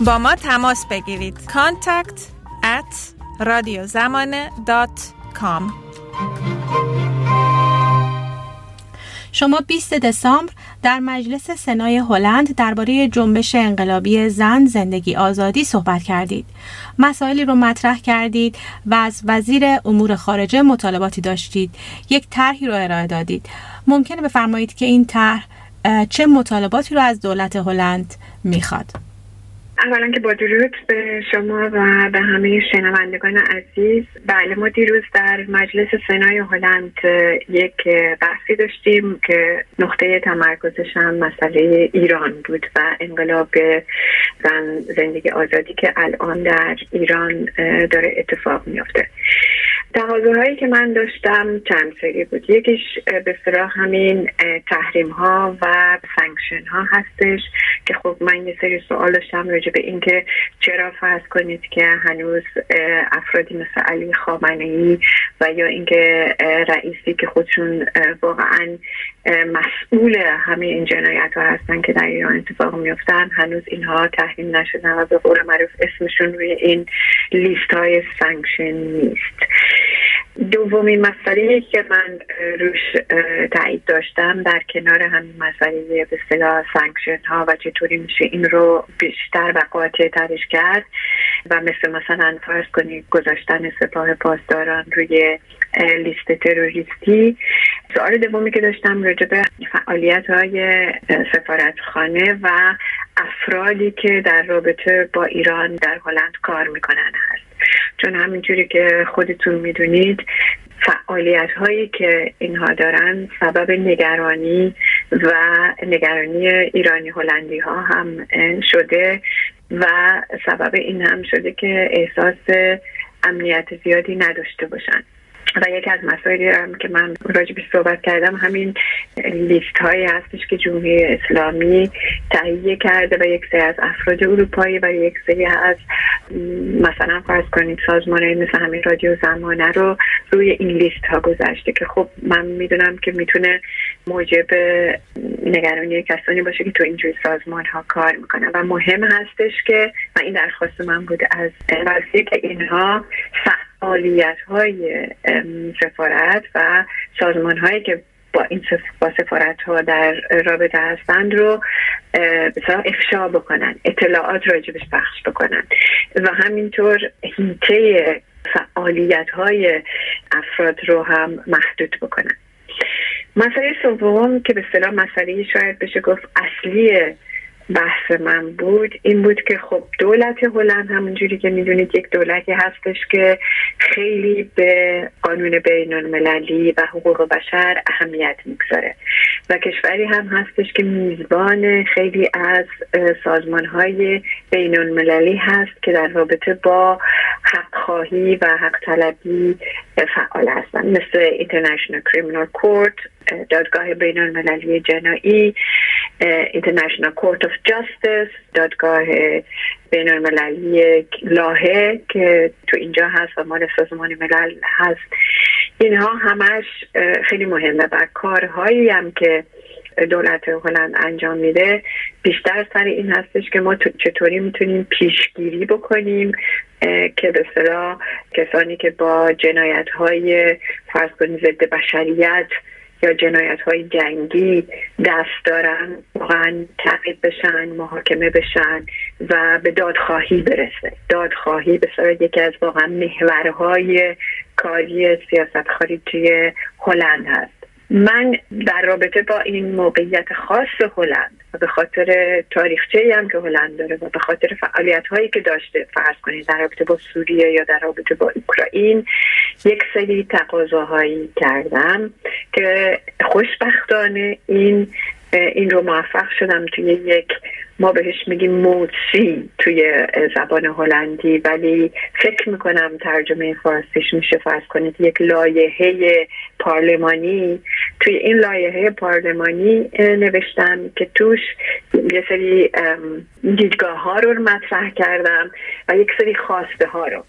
با ما تماس بگیرید contact at radiozamane.com شما 20 دسامبر در مجلس سنای هلند درباره جنبش انقلابی زن زندگی آزادی صحبت کردید. مسائلی رو مطرح کردید و از وزیر امور خارجه مطالباتی داشتید. یک طرحی رو ارائه دادید. ممکنه بفرمایید که این طرح چه مطالباتی رو از دولت هلند می‌خواد؟ اولا که با درود به شما و به همه شنوندگان عزیز. بله ما دیروز در مجلس سنای هلند یک بحثی داشتیم که نقطه تمرکزش هم مسئله ایران بود و انقلاب زن زندگی آزادی که الان در ایران داره اتفاق میافته. تقاضاهایی که من داشتم چند سری بود. یکیش به اصطلاح همین تحریم ها و sanction ها هستش که خب من یه سری سوال داشتم راجع به اینکه چرا فرض کنید که هنوز افرادی مثل علی خامنه ای و یا اینکه رئیسی که خودشون واقعا مسئول همه این جنایت ها هستن که در ایران اتفاق میفتن. هنوز اینها تحریم نشدن و به قول معروف اسمشون روی این لیست های sanction نیست. دومین مسئله که من روش تایید داشتم در کنار همین مسئله به اصطلاح سانکشن ها و چطوری میشه این رو بیشتر و قاطع ترش کرد و مثل مثلا فرض کنید گذاشتن سپاه پاسداران روی لیست تروریستی. سوال دومی که داشتم راجع به فعالیت های سفارتخانه و افرادی که در رابطه با ایران در هلند کار می‌کنن هست. چون همینجوری که خودتون می‌دونید فعالیت هایی که اینها دارن سبب نگرانی و نگرانی ایرانی هلندی ها هم شده و سبب این هم شده که احساس امنیت زیادی نداشته باشن. و یکی از مسائلی هم که من راجبش صحبت کردم همین لیست هایی هستش که جمهوری اسلامی تهیه کرده و یک سری از افراد اروپایی و یک سری از مثلا فرض کنید مثل همین رادیو زمانه رو روی این لیست ها گذاشته که خب من می‌دونم که می‌تونه موجب نگرانی کسانی باشه که تو اینجور سازمان ها کار می‌کنن. و مهم هستش که و این درخواست من بوده از وزیر که اینها فعالیت های سفارت و سازمان هایی که با این با سفارت ها در رابطه هستند رو افشا بکنن اطلاعات راجبش بخش بکنن. و همینطور هیته فعالیت های افراد رو هم محدود بکنن. مسئله سوم که به صلاح مسئله شاید بشه گفت اصلی بحث من بود این بود که خب دولت هلند همونجوری که می‌دونید یک دولتی هستش که خیلی به قانون بین المللی و حقوق بشر اهمیت می‌گذاره. و کشوری هم هستش که میزبان خیلی از سازمان های بین المللی هست که در رابطه با حق خواهی و حق طلبی فعال هستن. مثل International Criminal Court دادگاه بین المللی جنایی International Court of Justice دادگاه بین المللی لاهه که تو اینجا هست و مال سازمان ملل هست. اینها همش خیلی مهمه و کارهایی هم که دولت هلند انجام میده بیشتر سر این هستش که ما چطوری می‌تونیم پیشگیری بکنیم که به صلاح کسانی که با جنایت های فرض کنید ضد بشریت یا جنایت های جنگی دست دارن واقعا تعقیب بشن محاکمه بشن و به دادخواهی برسه. دادخواهی به صورت یکی از واقعا محورهای کاری سیاست خارجی هلند هست. من در رابطه با این موقعیت خاص هلند و به خاطر تاریخچه هم که هلند داره و به خاطر فعالیت هایی که داشته فرض کنید در رابطه با سوریه یا در رابطه با اوکراین یک سری تقاضاهایی کردم که خوشبختانه این این رو موفق شدم توی یک ما بهش میگیم موسی توی زبان هلندی ولی فکر می‌کنم ترجمه فارسیش میشه فرض کنید یک لایحه پارلمانی. توی این لایحه پارلمانی نوشتم که توش یه سری دیدگاه ها رو مطرح کردم و یک سری خواسته ها رو.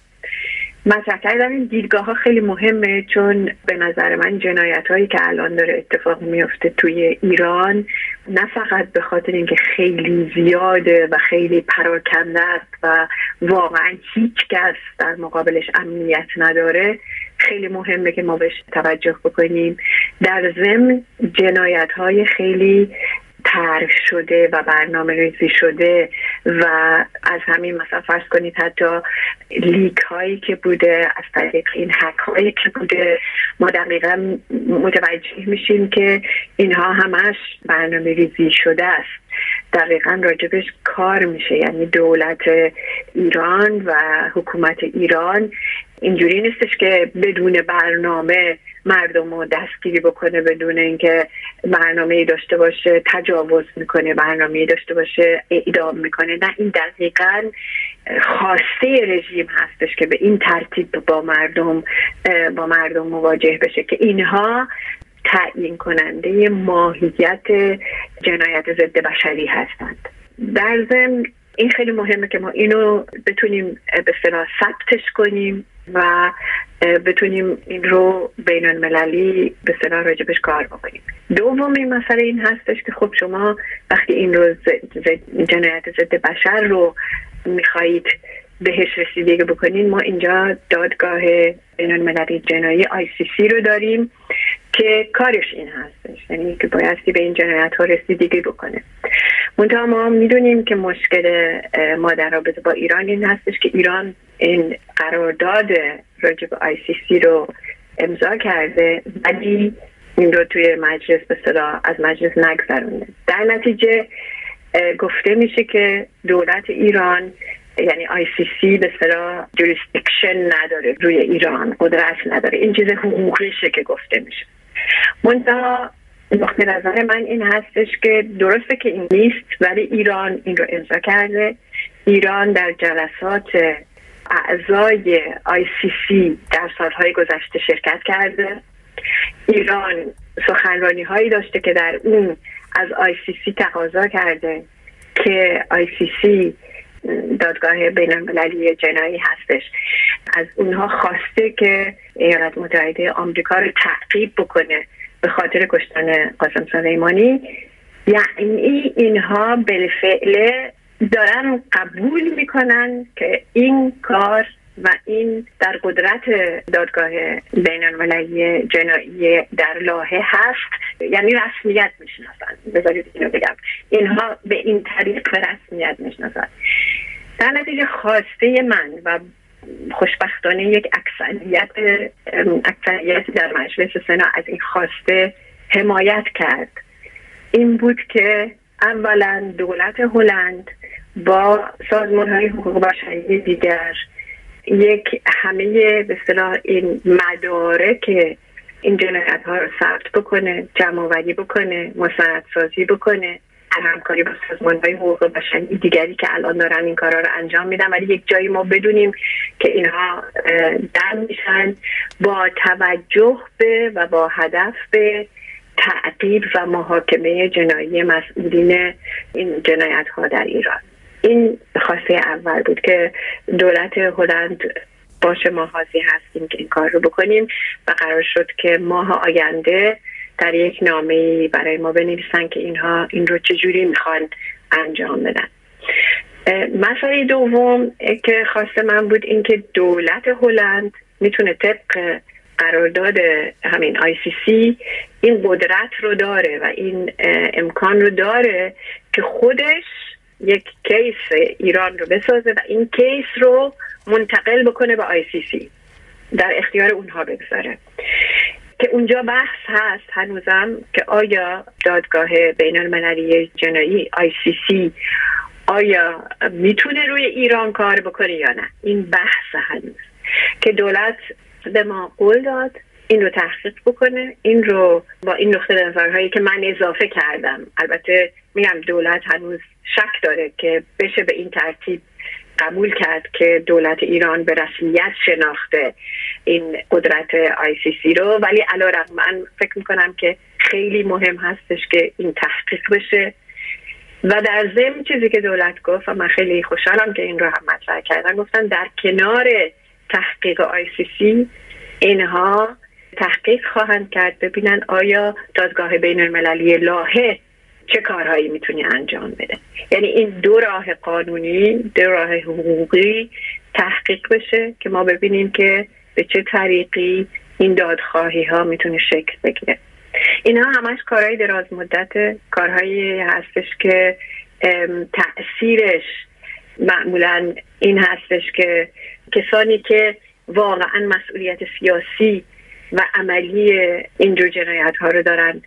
مطرح کردم این دیدگاه ها خیلی مهمه چون به نظر من جنایت هایی که الان داره اتفاق میفته توی ایران نه فقط به خاطر اینکه خیلی زیاده و خیلی پراکنده است و واقعا هیچ کس در مقابلش امنیت نداره خیلی مهمه که ما بهش توجه بکنیم. در ضمن جنایت های خیلی طرح شده و برنامه ریزی شده و از همین مثلا فرض کنید حتی لیک هایی که بوده از طریق این حک هایی که بوده ما دقیقا متوجه میشیم که اینها همش برنامه ریزی شده است. دقیقا راجبش کار میشه. یعنی دولت ایران و حکومت ایران اینجوری نیستش که بدون برنامه مردم رو دستگیری بکنه بدون اینکه برنامه ای داشته باشه تجاوز می‌کنه برنامه ای داشته باشه اعدام می‌کنه. نه این دقیقا خواسته رژیم هستش که به این ترتیب با مردم با مردم مواجه بشه که اینها تعیین کننده ماهیت جنایت ضد بشری هستند. در ضمن این خیلی مهمه که ما اینو بتونیم به صلاح ثبتش کنیم و بتونیم این رو بین المللی به صلاح راجبش کار بکنیم. دومی مسئله این هستش که خب شما وقتی این رو جنایت ضد بشر رو می‌خواهید بهش رسیدگی بکنین ما اینجا دادگاه بین المللی جنایی سی رو داریم که کارش این هستش. یعنی که بایستی به این جنایت ها رسیدگی بکنه. منتها ما می‌دونیم که مشکل ما در رابطه با ایران این هستش که ایران این قرارداد راجع به آی سی سی رو امضا کرده ولی این رو توی مجلس به از مجلس نگذرونده. در نتیجه گفته میشه که دولت ایران یعنی ICC به اصطلاح jurisdiction نداره روی ایران قدرت نداره. این چیز حقوقیشه که گفته میشه. منتها نقطه نظر من این هستش که درسته که این نیست ولی ایران این رو امضا کرده. ایران در جلسات اعضای ICC در سالهای گذشته شرکت کرده. ایران سخنرانی هایی داشته که در اون از آی سی سی تقاضا کرده که آی سی سی دادگاه بین المللی جنایی هستش. از اونها خواسته که ایالات متحده آمریکا رو تعقیب بکنه. به خاطر کشتن قاسم سلیمانی. یعنی اینها بالفعل دارن قبول می‌کنن که این کار و این در قدرت دادگاه بین المللی جنایی در لاهه هست. یعنی رسمیت می‌شناسن. بذارید اینو بگم. اینها به این طریق به رسمیت می‌شناسن. در نتیجه خواسته من و خوشبختانه یک اکثریت اکثریت در مجلس سنا از این خواسته حمایت کرد. این بود که اولا دولت هلند با سازمان های حقوق بشری دیگر یک همه به صلاح این مدارک این جنایت ها رو ثبت بکنه جمع بکنه سازی بکنه. همکاری با سازمان های حقوق بشری دیگری که الان دارن این کارا رو انجام میدن. ولی یک جایی ما بدونیم که اینها در میشن با توجه به و با هدف به تعقیب و محاکمه جنایی مسئولین این جنایت ها در ایران. این خواسته اول بود که دولت هلند باشه ما هستیم که این کار رو بکنیم و قرار شد که ماه آینده در یک نامه برای ما بنویسن که اینها این رو چجوری می‌خوان انجام بدن. مسئله دوم که خواسته من بود اینکه دولت هلند می‌تونه طبق قرارداد همین ICC این قدرت رو داره و این امکان رو داره که خودش یک case ایران رو بسازه و این case رو منتقل بکنه به ICC. در اختیار اونها بگذاره. که اونجا بحث هست هنوزم که آیا دادگاه بین المللی جنایی ICC آیا می‌تونه روی ایران کار بکنه یا نه؟ این بحث هنوز. که دولت به ما قول داد این رو تحقیق بکنه این رو با این نقطه نظرهایی که من اضافه کردم. البته میگم دولت هنوز شک داره که بشه به این ترتیب قبول کرد که دولت ایران به رسمیت شناخته این قدرت آی سی سی رو. ولی علا من فکر می‌کنم که خیلی مهم هستش که این تحقیق بشه. و در ضمن چیزی که دولت گفت و من خیلی خوشحالم که این رو هم مطرح کردن گفتن در کنار تحقیق آی سی سی اینها تحقیق خواهند کرد ببینن آیا دادگاه بین المللی لاهه چه کارهایی می‌تونه انجام بده. یعنی این دو راه قانونی دو راه حقوقی تحقیق بشه که ما ببینیم که به چه طریقی این دادخواهی ها می‌تونه شکل بگیره. اینها همش کارهای دراز مدت کارهایی هستش که تاثیرش معمولا این هستش که کسانی که واقعا مسئولیت سیاسی و عملی اینجور جنایت ها رو دارن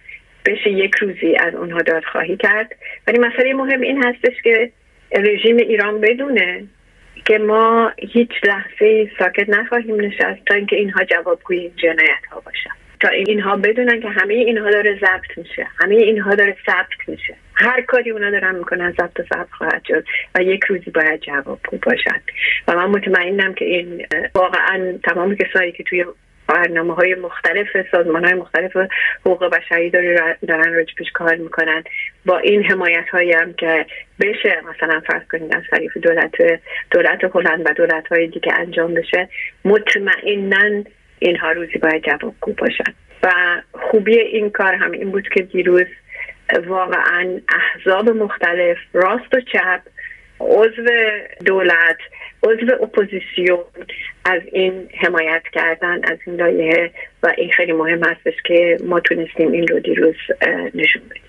بشه یک روزی از اونها دادخواهی کرد. ولی مسئله مهم این هستش که رژیم ایران بدونه که ما هیچ لحظه ساکت نخواهیم نشست تا اینکه اینها جوابگوی این جنایت ها باشن تا اینها بدونن که همه اینها داره ضبط میشه. همه اینها داره ثبت میشه. هر کاری اونا دارن می‌کنن ضبط و ثبت خواهد شد و یک روزی باید جوابگو باشن و من مطمئنم که این واقعا تمام کسایی که توی برنامه های مختلف سازمان های مختلف حقوق بشری دارن راجبش کار می‌کنن. با این حمایت هایی هم که بشه مثلا فرض کنید از طریق دولت دولت هلند و دولت های دیگه انجام بشه مطمئنا اینها روزی باید جوابگو باشن. و خوبی این کار هم این بود که دیروز واقعا احزاب مختلف راست و چپ عضو دولت عضو اپوزیسیون از این حمایت کردن از این لایه و این خیلی مهم هستش که ما تونستیم این رو دیروز نشون بدیم.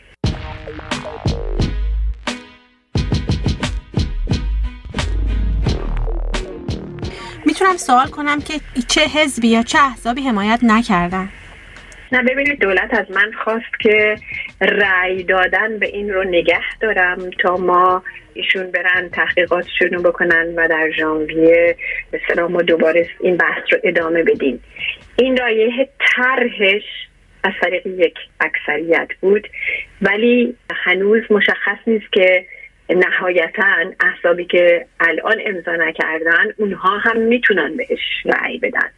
می‌تونم سوال کنم که چه حزبی یا چه احزابی حمایت نکردن؟ نه ببینید دولت از من خواست که رأی دادن به این رو نگه دارم تا ما ایشون برن تحقیقاتشون رو بکنن و در ژانویه به ما دوباره این بحث رو ادامه بدیم. این رایه طرحش از طریق یک اکثریت بود ولی هنوز مشخص نیست که نهایتا احسابی که الان امضا نکردن اونها هم می‌تونن بهش رأی بدن.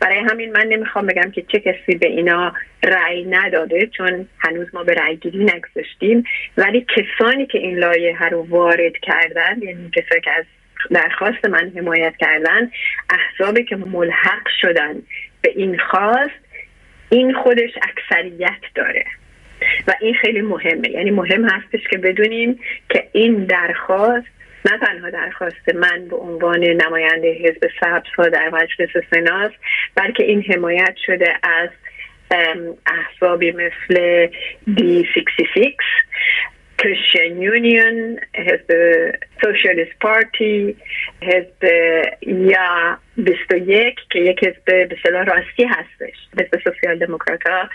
برای همین من نمی‌خوام بگم که چه کسی به اینا رأی نداده چون هنوز ما به رأی گیری نگذاشتیم. ولی کسانی که این لایه رو وارد کردن یعنی کسانی که از درخواست من حمایت کردن احزابی که ملحق شدن به این خواست این خودش اکثریت داره. و این خیلی مهمه. یعنی مهم هستش که بدونیم که این درخواست نه تنها درخواست من به عنوان نماینده حزب سبز در مجلس سناست بلکه این حمایت شده از احزابی مثل D66 کریستین یونیون حزب سوشیالیست پارتی حزب یا 21 که یک حزب به صلاح راستی هستش حزب سوسیال دموکرات ها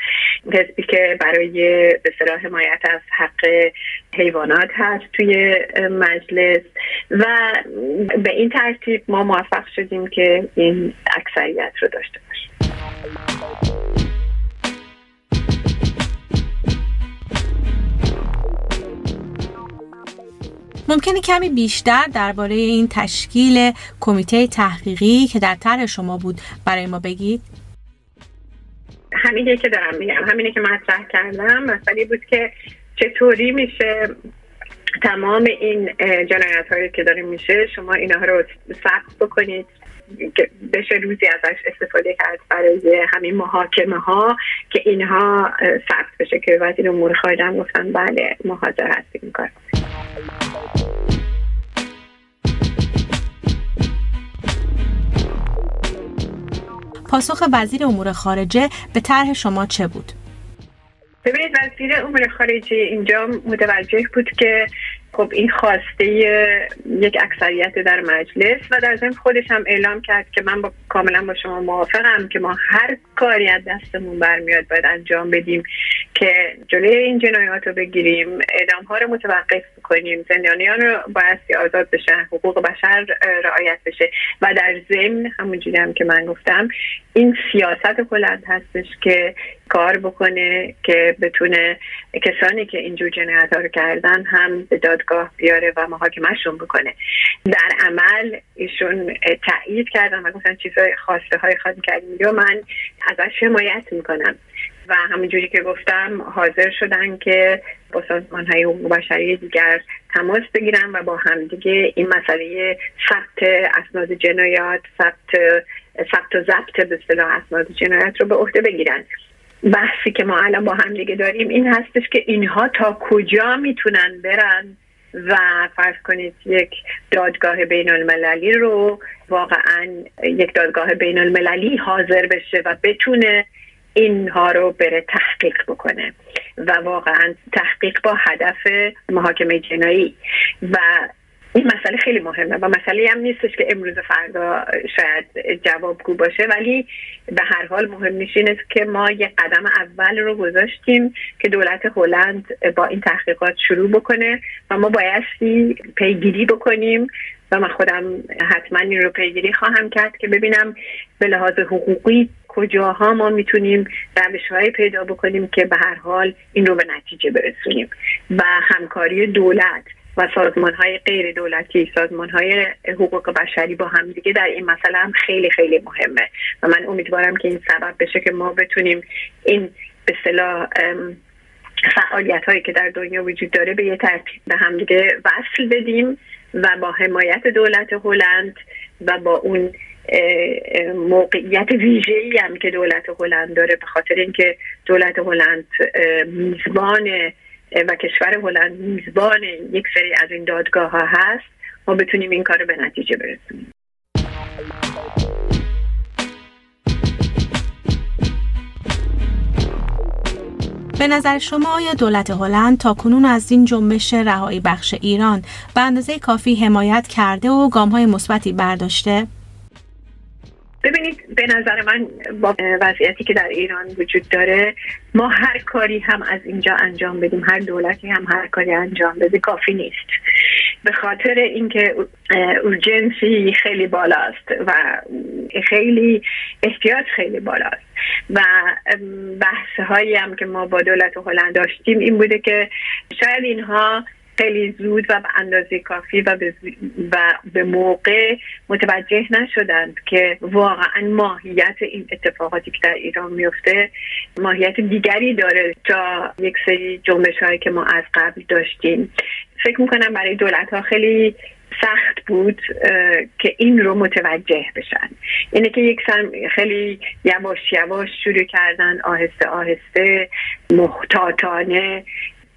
حزبی که برای به صلاح حمایت از حق حیوانات هست توی مجلس. و به این ترتیب ما موفق شدیم که این اکثریت رو داشته باشیم. ممکنه کمی بیشتر درباره این تشکیل کمیته تحقیقی که در طرح شما بود برای ما بگید. همینه که دارم میگم همینه که مطرح کردم. مسئله بود که چطوری میشه تمام این جنایت هایی که داره میشه شما اینها رو ثبت بکنید. بشه روزی ازش استفاده کرد برای همین محاکمه ها که اینها ثبت بشه که وزیر امور خارجه هم گفتن بله ما حاضر هستیم کار پاسخ وزیر امور خارجه به طرح شما چه بود؟ ببینید وزیر امور خارجه اینجا متوجه بود که خب این خواسته یک اکثریت در مجلس و در ضمن خودش هم اعلام کرد که من با کاملا با شما موافقم که ما هر کاری از دستمون برمیاد باید انجام بدیم که جلوی این جنایات رو بگیریم اعدام ها رو متوقف کنیم زندانیان رو باید آزاد بشن حقوق بشر رعایت بشه و در ضمن همونجوری هم که من گفتم این سیاست هلند هستش که کار بکنه که بتونه کسانی که اینجور جنایت رو کردن هم به دادگاه بیاره و محاکمهشون بکنه. در عمل ایشون تایید کردن و گفتن چیزهای خواسته های خواهد کردیم یا من ازش حمایت می‌کنم. و همونجوری که گفتم حاضر شدن که با سازمان های حقوق بشری دیگر تماس بگیرن و با همدیگه این مسئله ثبت اسناد جنایات ثبت ثبت و ضبط به اصطلاح اسناد جنایت رو به عهده بگیرن. بحثی که ما الان با هم دیگه داریم این هستش که اینها تا کجا می‌تونن برن و فرض کنید یک دادگاه بین المللی رو واقعا یک دادگاه بین المللی حاضر بشه و بتونه اینها رو بره تحقیق بکنه. و واقعا تحقیق با هدف محاکمه جنایی. و این مسئله خیلی مهمه و مسئله هم نیستش که امروز فردا شاید جوابگو باشه ولی به هر حال مهم نشینه که ما یه قدم اول رو گذاشتیم که دولت هلند با این تحقیقات شروع بکنه و ما بایستی پیگیری بکنیم و من خودم حتما این رو پیگیری خواهم کرد که ببینم به لحاظ حقوقی کجاها ما می‌تونیم روش های پیدا بکنیم که به هر حال این رو به نتیجه برسونیم. و همکاری دولت و سازمان های غیر دولتی سازمان های حقوق بشری با هم دیگه در این مسئله هم خیلی خیلی مهمه. و من امیدوارم که این سبب بشه که ما بتونیم این به صلاح فعالیت هایی که در دنیا وجود داره به یه ترتیب به همدیگه وصل بدیم و با حمایت دولت هلند و با اون موقعیت ویژه ای هم که دولت هلند داره به خاطر اینکه دولت هلند میزبان و کشور هلند میزبان یک سری از این دادگاه ها هست ما بتونیم این کار رو به نتیجه برسونیم به نظر شما آیا دولت هلند تا کنون از این جنبش رهایی بخش ایران به اندازه کافی حمایت کرده و گام های مثبتی برداشته؟ ببینید به نظر من با وضعیتی که در ایران وجود داره ما هر کاری هم از اینجا انجام بدیم هر دولتی هم هر کاری انجام بده کافی نیست. به خاطر اینکه اورجنسی خیلی بالاست و خیلی احتیاط خیلی بالاست. و بحث هایی هم که ما با دولت هلند داشتیم این بوده که شاید اینها خیلی زود و به اندازه کافی و به, و به موقع متوجه نشدند که واقعا ماهیت این اتفاقاتی که در ایران میفته ماهیت دیگری داره تا یک سری جنبش هایی که ما از قبل داشتیم. فکر می‌کنم برای دولت ها خیلی سخت بود که این رو متوجه بشن. اینه که یک خیلی یواش یواش شروع کردن آهسته آهسته محتاطانه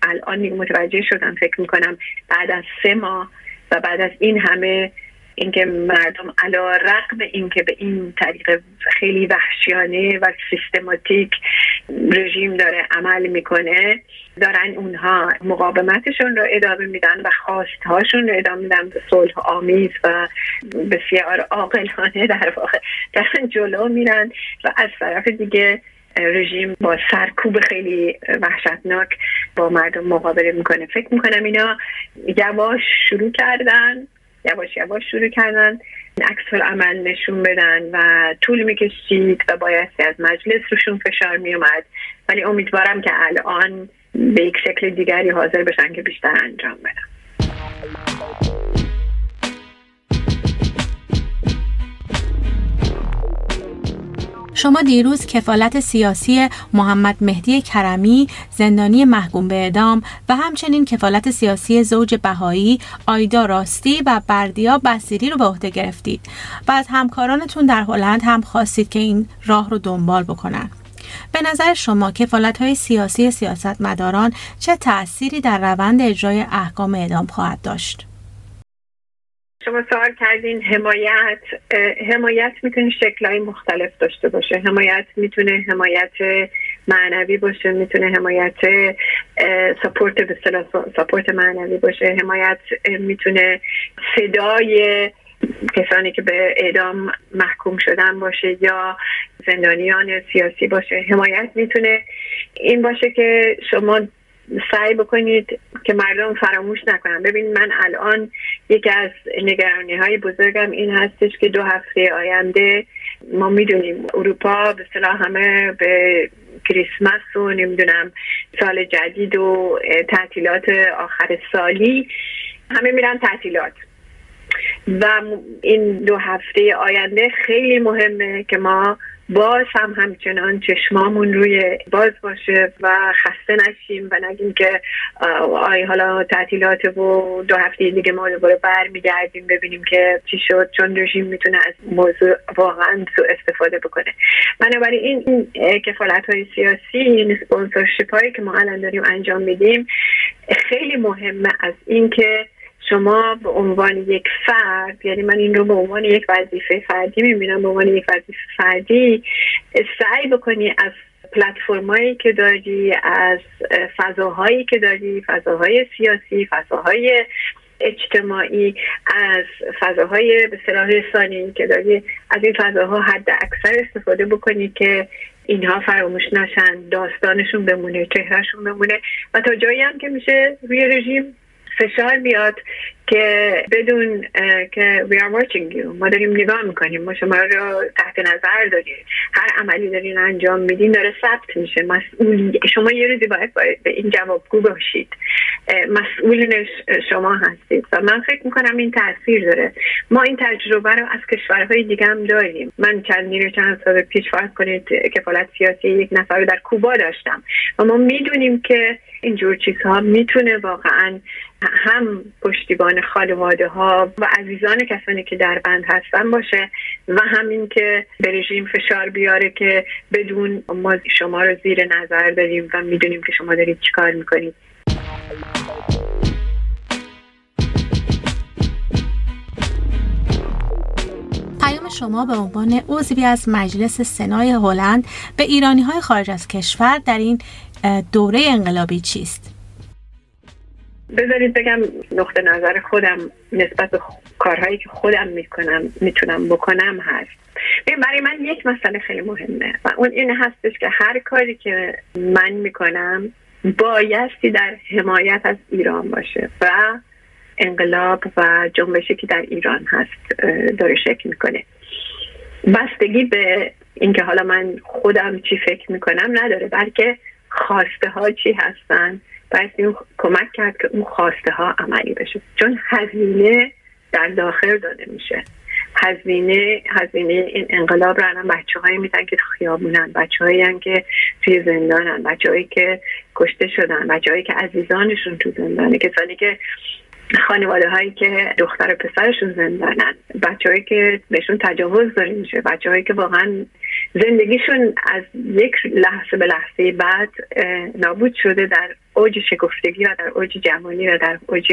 الان متوجه شدم فکر می‌کنم بعد از سه ماه و بعد از این همه اینکه مردم علا رقم اینکه به این طریق خیلی وحشیانه و سیستماتیک رژیم داره عمل می‌کنه دارن اونها مقاومتشون رو ادامه میدن و خواستهاشون رو ادامه میدن به صلح آمیز و بسیار عاقلانه در واقع دارن جلو میرن و از طرف دیگه رژیم با سرکوب خیلی وحشتناک با مردم مقابله می‌کنه. فکر می‌کنم اینا یواش شروع کردن یواش یواش شروع کردن عکس عمل نشون بدن و طول می‌کشید و بایستی از مجلس روشون فشار میومد ولی امیدوارم که الان به یک شکل دیگری حاضر بشن که بیشتر انجام بدن. شما دیروز کفالت سیاسی محمد مهدی کرمی زندانی محکوم به اعدام و همچنین کفالت سیاسی زوج بهایی آیدا راستی و بردیا بسیری رو به عهده گرفتید و از همکارانتون در هلند هم خواستید که این راه رو دنبال بکنن به نظر شما کفالت های سیاسی سیاستمداران چه تأثیری در روند اجرای احکام اعدام خواهد داشت؟ شما سوال کردین حمایت حمایت می‌تونه شکلهای مختلف داشته باشه. حمایت می‌تونه حمایت معنوی باشه می‌تونه حمایت سپورت به سپورت معنوی باشه. حمایت می‌تونه صدای کسانی که به اعدام محکوم شدن باشه یا زندانیان سیاسی باشه. حمایت می‌تونه این باشه که شما سعی بکنید که مردم فراموش نکنن. ببینید من الان یکی از نگرانی های بزرگم این هستش که دو هفته آینده ما می‌دونیم اروپا به صلاح همه به کریسمس و نمی‌دونم سال جدید و تعطیلات آخر سالی همه میرن تعطیلات. و این دو هفته آینده خیلی مهمه که ما باز هم همچنان چشمامون روی باز باشه و خسته نشیم و نگیم که آی حالا تعطیلات و دو هفته دیگه ما دوباره برمیگردیم ببینیم که چی شد چون رژیم می‌تونه از موضوع واقعا سو استفاده بکنه. بنابراین این کفالت های سیاسی این سپانسرشیپ هایی که ما الان داریم انجام میدیم خیلی مهمه از اینکه شما به عنوان یک فرد یعنی من این رو به عنوان یک وظیفه فردی می‌بینم به عنوان یک وظیفه فردی سعی بکنی از پلتفرمایی که داری از فضاهایی که داری فضاهای سیاسی فضاهای اجتماعی از فضاهای به صلاح رسانی که داری از این فضاها حد اکثر استفاده بکنی که اینها فراموش نشن داستانشون بمونه چهرهشون بمونه. و تا جایی هم که میشه روی رژیم فشار بیاد که بدون که we are watching you. ما داریم نگاه می‌کنیم. ما شما رو تحت نظر داریم. هر عملی دارین انجام میدین داره ثبت میشه. مسئول شما یه روزی باید, باید به این جوابگو باشید. مسئول شما هستید. و من فکر می‌کنم این تاثیر داره. ما این تجربه رو از کشورهای دیگه هم داریم. من چند چند سال پیش فرض کنید کفالت سیاسی یک نفر رو در کوبا داشتم. و ما می‌دونیم که اینجور چیزها می‌تونه واقعا هم پشتیبان خانواده ها و عزیزان کسانی که در بند هستن باشه و همین که به رژیم فشار بیاره که بدون ما شما رو زیر نظر داریم و می‌دونیم که شما دارید چیکار می‌کنید پیام شما به عنوان عضوی از مجلس سنای هلند به ایرانی های خارج از کشور در این دوره انقلابی چیست؟ بذارید بگم نقطه نظر خودم نسبت به کارهایی که خودم می‌کنم می‌تونم بکنم هست. برای من یک مسئله خیلی مهمه و اون این هستش که هر کاری که من می‌کنم بایستی در حمایت از ایران باشه و انقلاب و جنبشی که در ایران هست داره شکل می‌کنه. بستگی به اینکه حالا من خودم چی فکر می‌کنم نداره بلکه خواسته ها چی هستن باید این کمک کرد که اون خواسته ها عملی بشه. چون هزینه در داخل داده میشه. هزینه هزینه این انقلاب رو الان بچه هایی میدن که خیابونن. بچه هایی که توی زندانن. بچه هایی که کشته شدن. بچه هایی که عزیزانشون تو زندانه. کسانی که خانواده هایی که دختر و پسرشون زندانن. بچه هایی که بهشون تجاوز داری میشه. بچه هایی که واقعا زندگیشون از یک لحظه به لحظه بعد نابود شده در اوج شکفتگی و در اوج جوانی و در اوج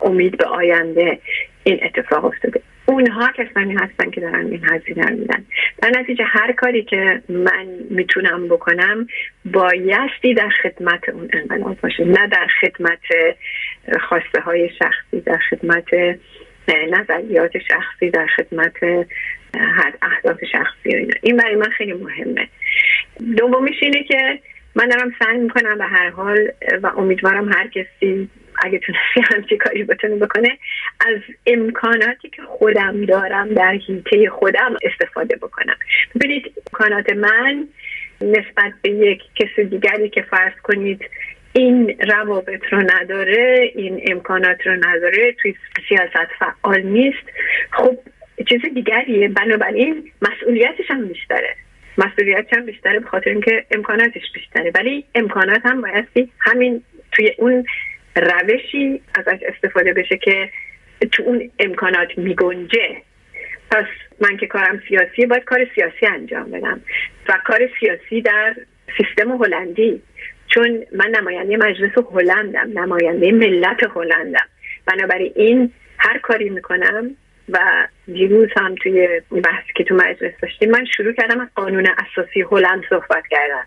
امید به آینده این اتفاق افتاده. اونها کسانی هستن که دارن این هزینه رو میدن. در نتیجه هر کاری که من می‌تونم بکنم بایستی در خدمت اون انقلاب باشه. نه در خدمت خواسته های شخصی در خدمت نظریات شخصی در خدمت اهداف شخصی و اینا. این برای من خیلی مهمه. دومیش اینه که من دارم سعی می‌کنم به هر حال و امیدوارم هر کسی اگه تونستی همچی کاری بتونه بکنه از امکاناتی که خودم دارم در حیطه خودم استفاده بکنم. ببینید امکانات من نسبت به یک کس دیگری که فرض کنید این روابط رو نداره این امکانات رو نداره توی سیاست فعال نیست خب چیز دیگریه. بنابراین مسئولیتش هم بیشتره. مسئولیتش هم بیشتره به خاطر اینکه امکاناتش بیشتره. ولی امکانات هم بایستی همین توی اون روشی ازش استفاده بشه که تو اون امکانات میگنجه. پس من که کارم سیاسی باید کار سیاسی انجام بدم. و کار سیاسی در سیستم هلندی. چون من نماینده مجلس هلندم نماینده ملت هلندم. بنابراین این هر کاری می‌کنم و دیروز هم توی بحثی که تو مجلس داشتیم من شروع کردم از قانون اساسی هلند صحبت کردن.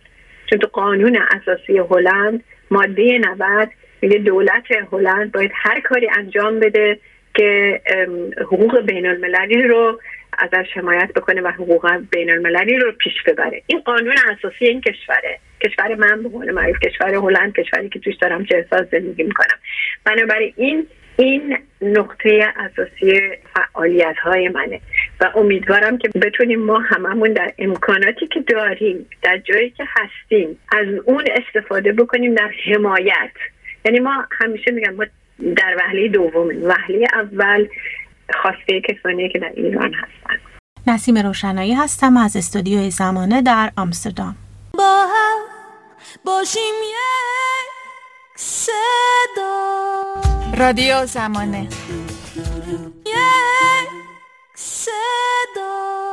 چون تو قانون اساسی هلند ماده 90 میگه دولت هلند باید هر کاری انجام بده که حقوق بین المللی رو ازش حمایت بکنه و حقوق بین المللی رو پیش ببره. این قانون اساسی این کشوره. کشور من به عنوان معروف کشور هلند کشوری که توش دارم چه احساس زندگی می‌کنم. بنابراین این نقطه اساسی فعالیت های منه و امیدوارم که بتونیم ما هممون در امکاناتی که داریم در جایی که هستیم از اون استفاده بکنیم در حمایت. یعنی ما همیشه میگم ما در وحله دوم وحله اول خواسته کسانی که در ایران هستن. نسیم روشنایی هستم از استودیوی زمانه در آمستردام. با هم باشیم یک صدا. رادیو زمانه. یک صدا.